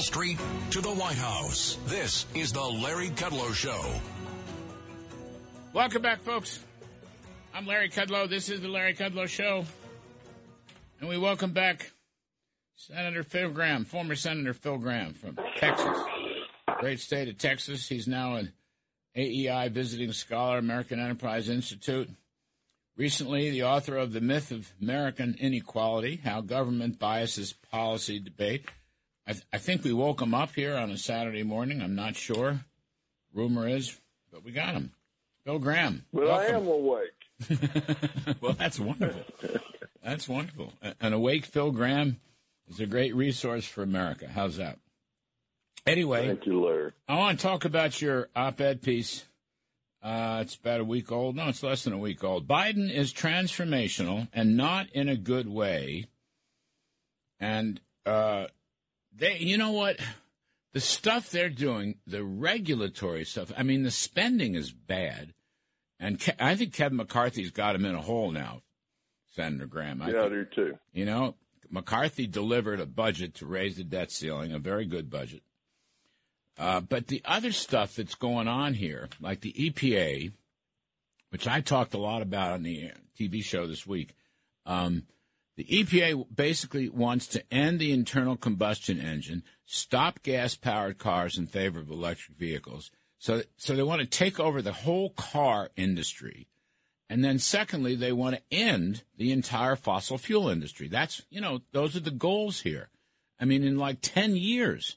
Wall Street to the White House, this is the Larry Kudlow Show. Welcome back, folks. I'm Larry Kudlow. This is the Larry Kudlow Show. And we welcome back Senator Phil Gramm, former Senator Phil Gramm from Texas. Great state of Texas. He's now an AEI visiting scholar, American Enterprise Institute. Recently, the author of The Myth of American Inequality How Government Biases Policy Debate. I, th- I think we woke him up here on a Saturday morning. I'm not sure. Rumor is, but we got him. Bill Gramm. But welcome. I am awake. well, that's wonderful. That's wonderful. An awake Phil Gramm is a great resource for America. How's that? Anyway, Thank you, Larry. I want to talk about your op-ed piece. Uh, it's about a week old. No, it's less than a week old. Biden is transformational and not in a good way. And uh, they, you know what? The stuff they're doing, the regulatory stuff. I mean, the spending is bad, and Ke- I think Kevin McCarthy's got him in a hole now. Senator Gramm. I Yeah, I think- do too. you know, McCarthy delivered a budget to raise the debt ceiling, a very good budget. Uh, but the other stuff that's going on here, like the EPA, which I talked a lot about on the TV show this week, um, the EPA basically wants to end the internal combustion engine, stop gas powered cars in favor of electric vehicles. So, so they want to take over the whole car industry. And then secondly, they want to end the entire fossil fuel industry. That's, you know, those are the goals here. I mean, in like 10 years.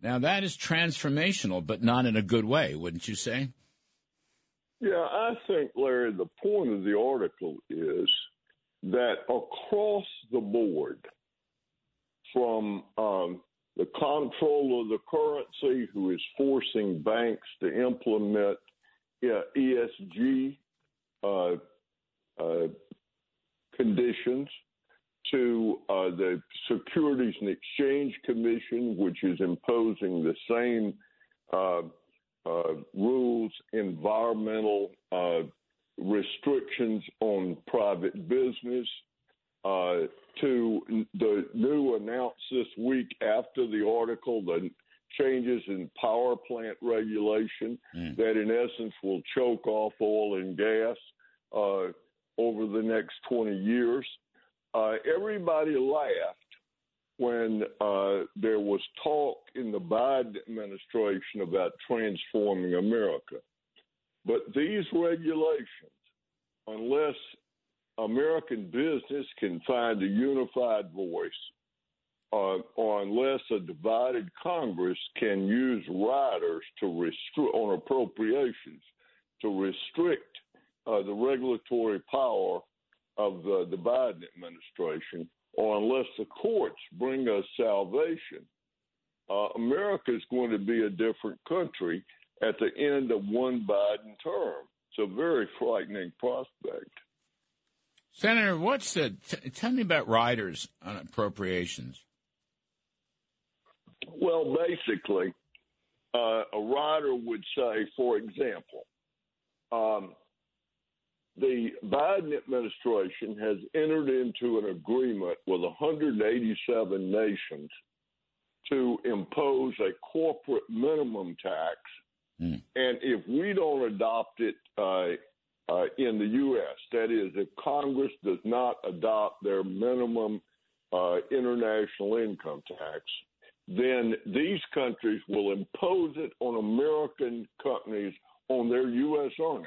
Now that is transformational, but not in a good way, wouldn't you say? Yeah, I think, Larry, the point of the article is that across the board, from um, the comptroller of the currency, who is forcing banks to implement ESG uh, uh, conditions, to uh, the Securities and Exchange Commission, which is imposing the same uh, uh, rules, environmental restrictions on private business, uh, to the new announced this week after the article, the changes in power plant regulation that in essence will choke off oil and gas uh, over the next 20 years. Uh, everybody laughed when uh, there was talk in the Biden administration about transforming America. But these regulations, unless American business can find a unified voice, uh, or unless a divided Congress can use riders to restrict on appropriations to restrict uh, the regulatory power of the, the Biden administration, or unless the courts bring us salvation, uh, America is going to be a different country at the end of one Biden term. It's a very frightening prospect. Senator, what's the, t- tell me about riders on appropriations. Well, basically, uh, a rider would say, for example, um, the Biden administration has entered into an agreement with 187 nations to impose a corporate minimum tax. And if we don't adopt it uh, uh, in the U.S., that is, if Congress does not adopt their minimum uh, international income tax, then these countries will impose it on American companies on their U.S. earnings.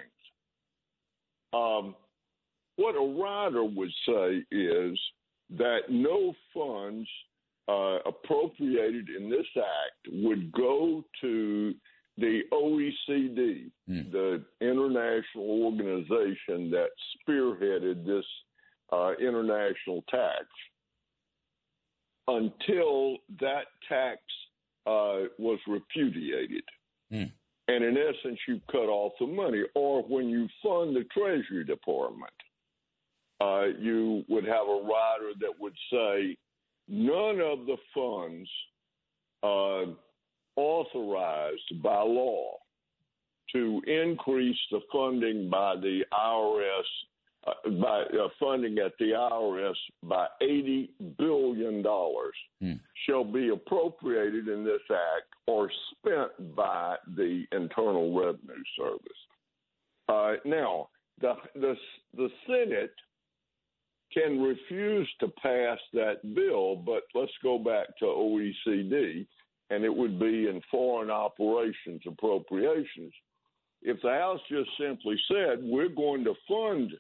Um, what a rider would say is that no funds uh, appropriated in this act would go to the OECD, the international organization that spearheaded this uh, international tax, until that tax uh, was repudiated. Hmm. And in essence, you cut off the money. Or when you fund the Treasury Department, uh, you would have a rider that would say none of the funds uh, authorized by law to increase the funding by the IRS uh, by uh, funding at the IRS by eighty billion dollars Hmm. shall be appropriated in this act or spent by the Internal Revenue Service. Uh, now, the the the Senate can refuse to pass that bill, but let's go back to OECD, and it would be in foreign operations appropriations. If the House just simply said, we're going to fund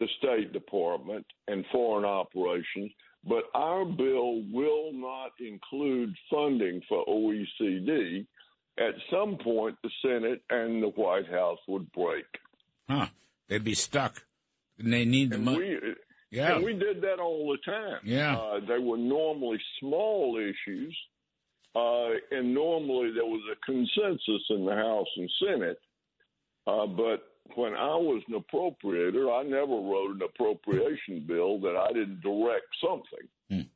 the State Department and foreign operations, but our bill will not include funding for OECD, at some point the Senate and the White House would break. Huh. They'd be stuck. And they need the And money. we, Yeah. and we did that all the time. Yeah. Uh, they were normally small issues, uh, and normally there was a consensus in the House and Senate. Uh, but when I was an appropriator, I never wrote an appropriation bill that I didn't direct something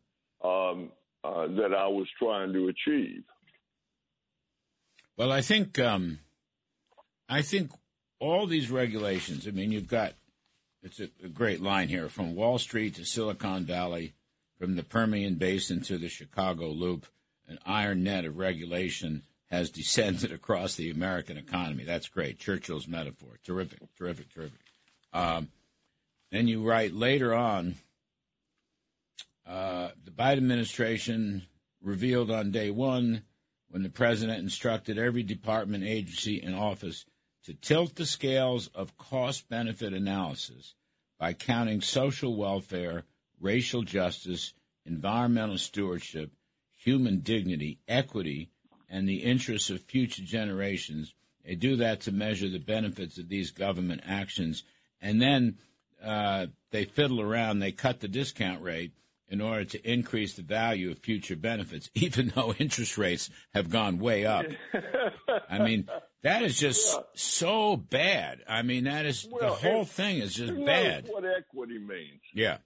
um, uh, that I was trying to achieve. Well, I think um, I think all these regulations. I mean, you've got it's a, a great line here from Wall Street to Silicon Valley, from the Permian Basin to the Chicago Loop. An iron net of regulation has descended across the American economy. That's great. Churchill's metaphor. Terrific, terrific, terrific. Um, then you write later on. Uh, the Biden administration revealed on day one when the president instructed every department, agency, and office to tilt the scales of cost benefit analysis by counting social welfare, racial justice, environmental stewardship, human dignity, equity, and the interests of future generations. They do that to measure the benefits of these government actions. And then uh, they fiddle around, they cut the discount rate in order to increase the value of future benefits, even though interest rates have gone way up. I mean, that is just so bad. I mean, that is the whole thing is just bad. what equity means? Yeah.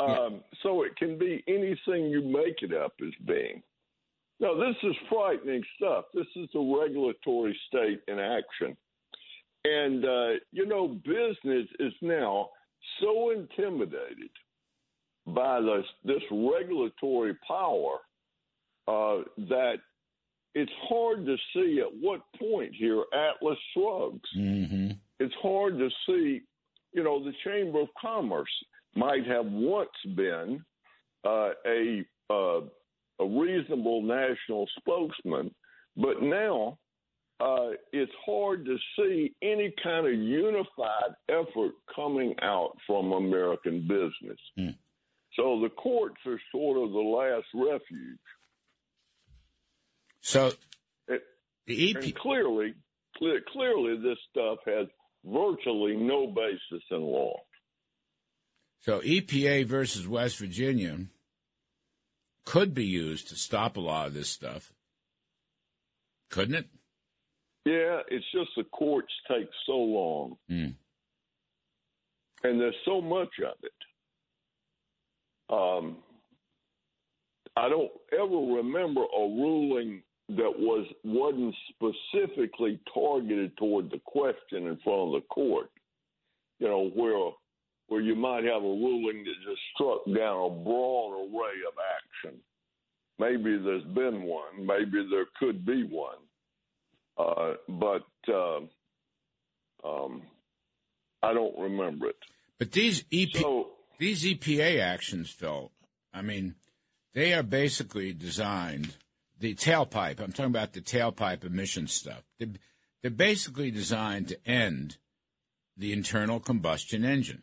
Um, so it can be anything you make it up as being. No, this is frightening stuff. This is the regulatory state in action. And, uh, you know, business is now so intimidated by this, this regulatory power uh, that it's hard to see at what point here Atlas shrugs. hmm It's hard to see, you know, the Chamber of Commerce might have once been uh, a uh, a reasonable national spokesman, but now uh, it's hard to see any kind of unified effort coming out from American business. Hmm. So the courts are sort of the last refuge. So It- the EP, and clearly, clear, clearly, this stuff has virtually no basis in law. So EPA versus West Virginia could be used to stop a lot of this stuff, couldn't it? Yeah, it's just the courts take so long, Hmm. and there's so much of it. Um, I don't ever remember a ruling that was wasn't specifically targeted toward the question in front of the court. You know, where where you might have a ruling that just struck down a broad array of action. Maybe there's been one. Maybe there could be one. Uh, but um, um, I don't remember it. But these EP, So these EPA actions, Phil, I mean, they are basically designed the tailpipe. I'm talking about the tailpipe emission stuff. They're, they're basically designed to end the internal combustion engine,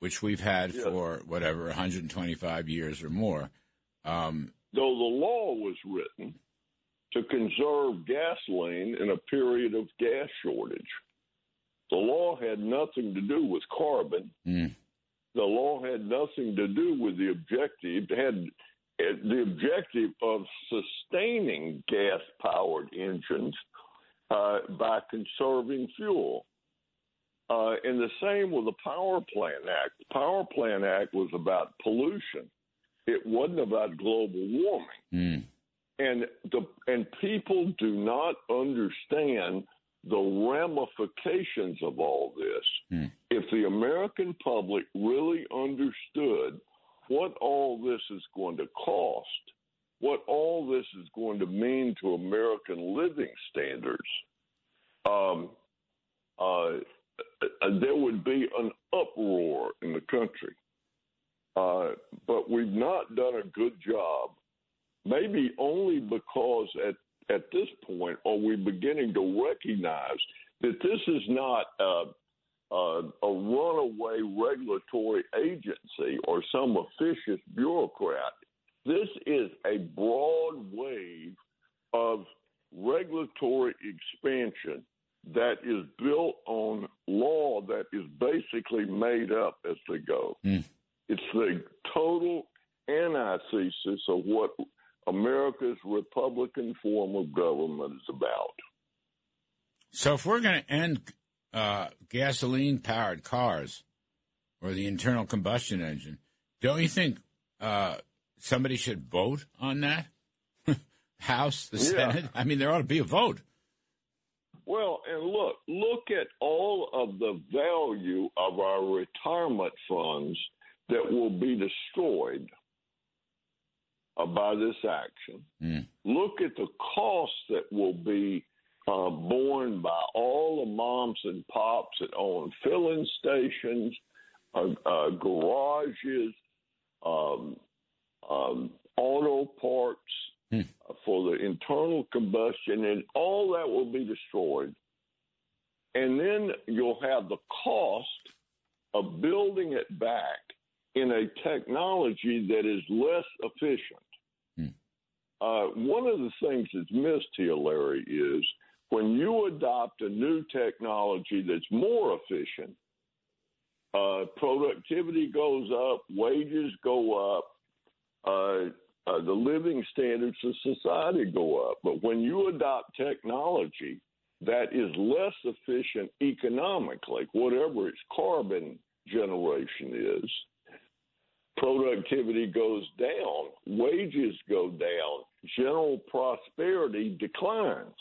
which we've had Yes. for whatever 125 years or more. Um, though the law was written to conserve gasoline in a period of gas shortage, the law had nothing to do with carbon. mm, The law had nothing to do with the objective. It had the objective of sustaining gas powered engines uh, by conserving fuel. Uh, and the same with the Power Plant Act. The Power Plant Act was about pollution. It wasn't about global warming. Mm. And the and people do not understand the ramifications of all this. Mm. If the American public really understood what all this is going to cost, what all this is going to mean to American living standards, um, uh, there would be an uproar in the country. Uh, but we've not done a good job, maybe only because at, at this point are we beginning to recognize that this is not a, a, a runaway regulatory agency or some officious bureaucrat. This is a broad wave of regulatory expansion that is built on law that is basically made up as they go. Mm. It's the total antithesis of what America's Republican form of government is about. So, if we're going to end uh, gasoline powered cars or the internal combustion engine, don't you think uh, somebody should vote on that? House, the Yeah. Senate? I mean, there ought to be a vote. Well, and look, look at all of the value of our retirement funds that will be destroyed uh, by this action. Mm. Look at the costs that will be uh, borne by all the moms and pops that own filling stations, uh, uh, garages, um, um, auto parts Hmm. uh, for the internal combustion, and all that will be destroyed. And then you'll have the cost of building it back in a technology that is less efficient. Hmm. Uh, one of the things that's missed here, Larry, is when you adopt a new technology that's more efficient, uh, productivity goes up, wages go up, uh, uh, the living standards of society go up. But when you adopt technology that is less efficient economically, whatever its carbon generation is, productivity goes down, wages go down, general prosperity declines.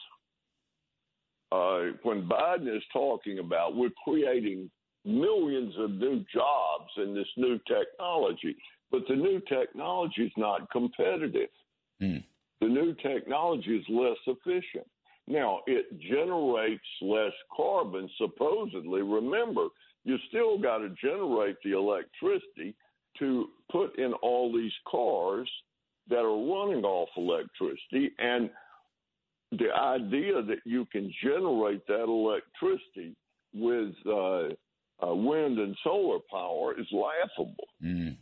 Uh, when Biden is talking about we're creating millions of new jobs in this new technology, but the new technology is not competitive. Hmm. The new technology is less efficient. Now, it generates less carbon, supposedly. Remember, you still got to generate the electricity to put in all these cars that are running off electricity. And the idea that you can generate that electricity with uh, uh, wind and solar power is laughable. Mm.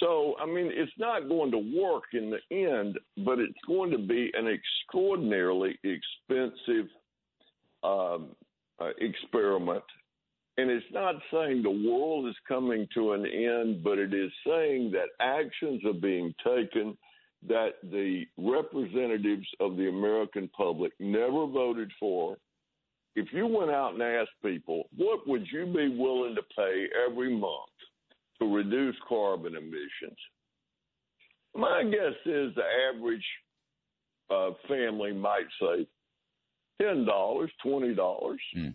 So, I mean, it's not going to work in the end, but it's going to be an extraordinarily expensive um, uh, experiment. And it's not saying the world is coming to an end, but it is saying that actions are being taken that the representatives of the American public never voted for. If you went out and asked people, what would you be willing to pay every month to reduce carbon emissions? My guess is the average uh, family might say ten dollars, twenty dollars. Mm.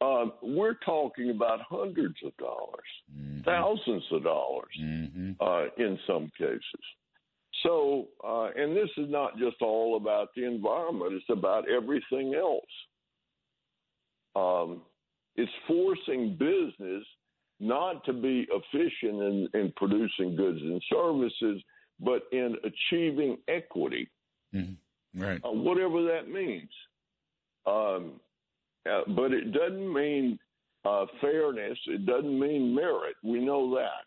Um, we're talking about hundreds of dollars, Mhm. thousands of dollars Mhm. uh, in some cases. So, uh, and this is not just all about the environment, it's about everything else. Um, it's forcing business not to be efficient in, in producing goods and services, but in achieving equity, Mhm. Right. uh, whatever that means. Um, uh, but it doesn't mean uh, fairness, it doesn't mean merit. We know that.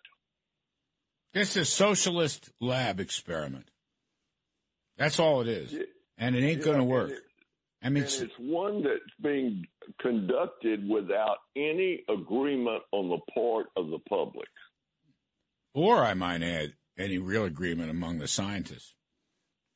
This is a socialist lab experiment. That's all it is. Yeah. And it ain't Yeah, going to work. it- I mean, and it's, one that's being conducted without any agreement on the part of the public. or I might add, any real agreement among the scientists.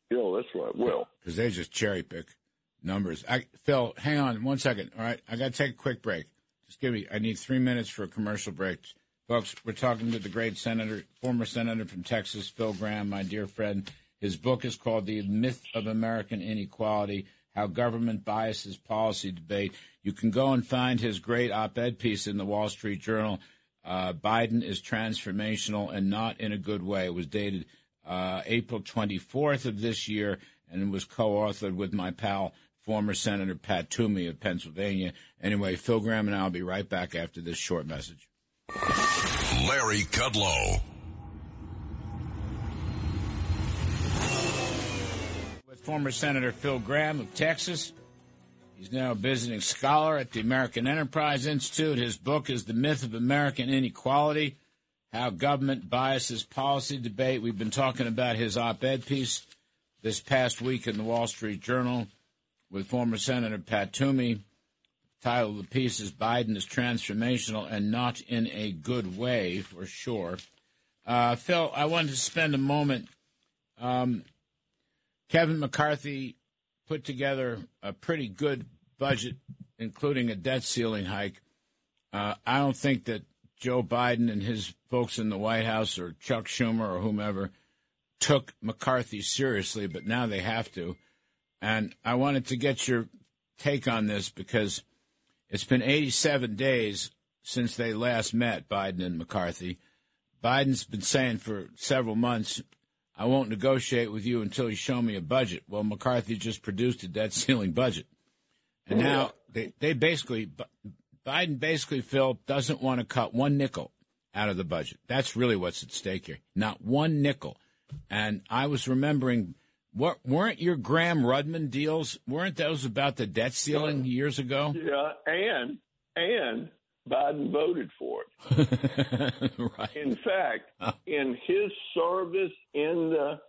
Yeah, that's right. Well, because they just cherry pick numbers. I Phil, hang on one second. All right, I got to take a quick break. Just give me. I need three minutes for a commercial break, folks. We're talking to the great senator, former senator from Texas, Phil Gramm, my dear friend. His book is called "The Myth of American Inequality." How government biases policy debate. You can go and find his great op-ed piece in the Wall Street Journal. Uh, Biden is transformational and not in a good way. It was dated uh, April 24th of this year, and was co-authored with my pal former Senator Pat Toomey of Pennsylvania. Anyway, Phil Gramm and I will be right back after this short message. Larry Kudlow. With former Senator Phil Gramm of Texas. He's now a visiting scholar at the American Enterprise Institute. His book is The Myth of American Inequality How Government Biases Policy Debate. We've been talking about his op ed piece this past week in the Wall Street Journal with former Senator Pat Toomey. The title of the piece is Biden is Transformational and Not in a Good Way, for sure. Uh, Phil, I wanted to spend a moment. Um, Kevin McCarthy put together a pretty good budget, including a debt ceiling hike. Uh, I don't think that Joe Biden and his folks in the White House or Chuck Schumer or whomever took McCarthy seriously, but now they have to. And I wanted to get your take on this because it's been 87 days since they last met, Biden and McCarthy. Biden's been saying for several months, I won't negotiate with you until you show me a budget. Well, McCarthy just produced a debt ceiling budget. And now they, they basically, Biden basically, Phil, doesn't want to cut one nickel out of the budget. That's really what's at stake here. Not one nickel. And I was remembering what weren't your Gramm Rudman deals? Weren't those about the debt ceiling years ago? Yeah, and and Biden voted for it. right. In fact, in his service in the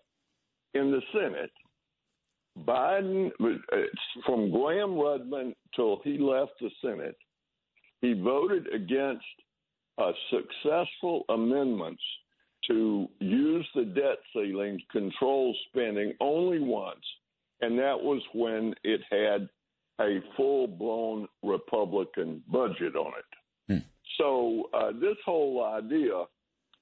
in the Senate, Biden from Gramm Rudman till he left the Senate, he voted against uh, successful amendments to use the debt ceiling to control spending only once, and that was when it had a full blown Republican budget on it. So, uh, this whole idea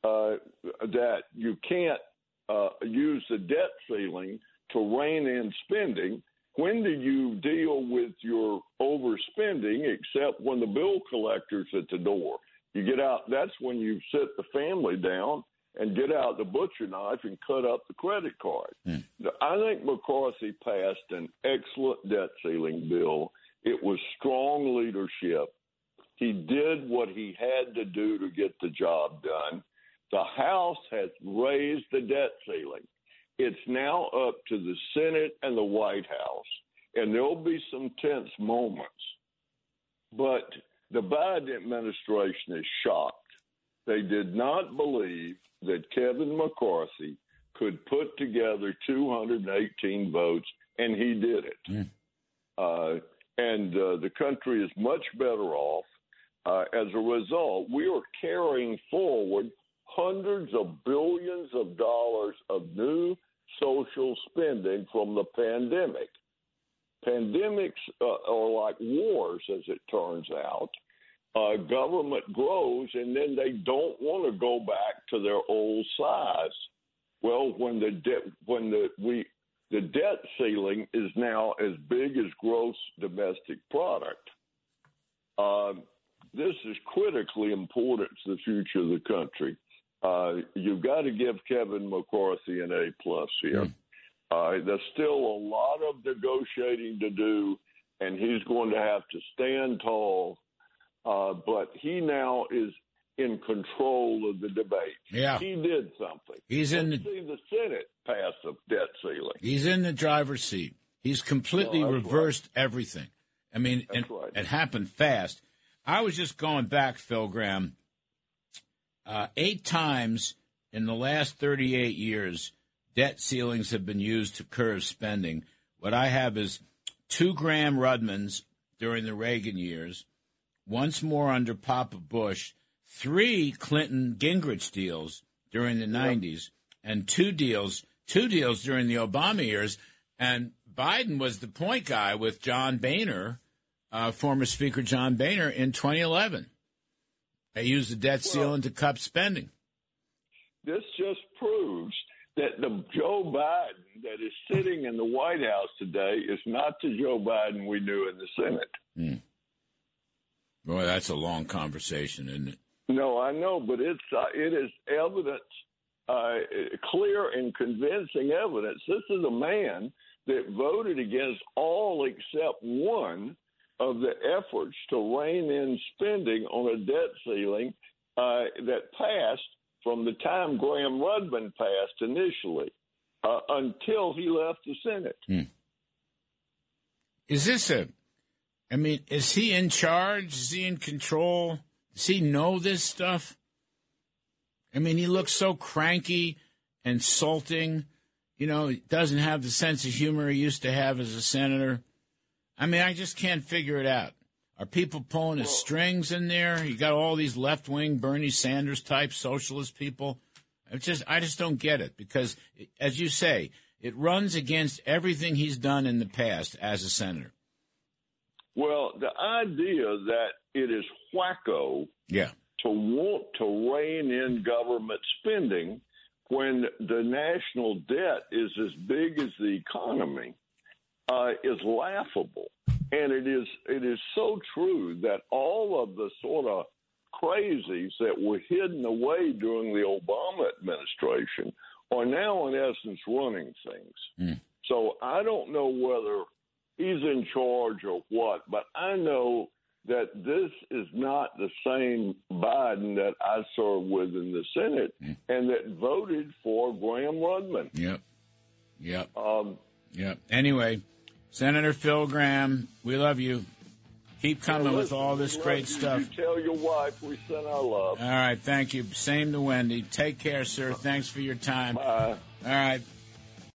uh, that you can't uh, use the debt ceiling to rein in spending. When do you deal with your overspending except when the bill collector's at the door? You get out, that's when you sit the family down and get out the butcher knife and cut up the credit card. Mm. I think McCarthy passed an excellent debt ceiling bill. It was strong leadership. He did what he had to do to get the job done. The House has raised the debt ceiling. It's now up to the Senate and the White House, and there'll be some tense moments. But the Biden administration is shocked. They did not believe that Kevin McCarthy could put together 218 votes, and he did it. Mm. Uh, and uh, the country is much better off. Uh, as a result, we are carrying forward hundreds of billions of dollars of new social spending from the pandemic. Pandemics uh, are like wars, as it turns out uh, government grows and then they don't want to go back to their old size. Well, when the debt when the we the debt ceiling is now as big as gross domestic product. Um, this is critically important to the future of the country. Uh, you've got to give Kevin McCarthy an A plus here. Mm. Uh, there's still a lot of negotiating to do, and he's going to have to stand tall uh, but he now is in control of the debate. Yeah, he did something. He's in the, the Senate pass a debt ceiling. He's in the driver's seat. He's completely no, reversed right. everything. I mean, and, right. it happened fast. I was just going back, Phil Gramm. Uh, eight times in the last 38 years, debt ceilings have been used to curb spending. What I have is two Gramm Rudmans during the Reagan years, once more under Papa Bush, three Clinton Gingrich deals during the 90s, and two deals, two deals during the Obama years. And Biden was the point guy with John Boehner, uh, former Speaker John Boehner, in 2011. They used the debt Well- ceiling to cut spending. This just proves that the Joe Biden that is sitting in the White House today is not the Joe Biden we knew in the Senate. Boy, that's a long conversation, isn't it? No, I know, but it's uh, it is evidence, uh, clear and convincing evidence. This is a man that voted against all except one of the efforts to rein in spending on a debt ceiling uh, that passed from the time Gramm Rudman passed initially uh, until he left the Senate. Is this a? I mean, is he in charge? Is he in control? Does he know this stuff? I mean, he looks so cranky, insulting. You know, he doesn't have the sense of humor he used to have as a senator. I mean, I just can't figure it out. Are people pulling his strings in there? You got all these left wing Bernie Sanders type socialist people. It's just, I just don't get it because, as you say, it runs against everything he's done in the past as a senator. Well, the idea that it is wacko Yeah. to want to rein in government spending when the national debt is as big as the economy uh, is laughable. And it is it is so true that all of the sort of crazies that were hidden away during the Obama administration are now in essence running things. So I don't know whether he's in charge or what, but I know that this is not the same Biden that I served with in the Senate and that voted for Gramm Rudman. Yep. Yep. Um, Yep. Anyway, Senator Phil Gramm, we love you. Keep coming with listen, all this great you. stuff. You tell your wife we send our love. All right. Thank you. Same to Wendy. Take care, sir. Thanks for your time. Bye. All right.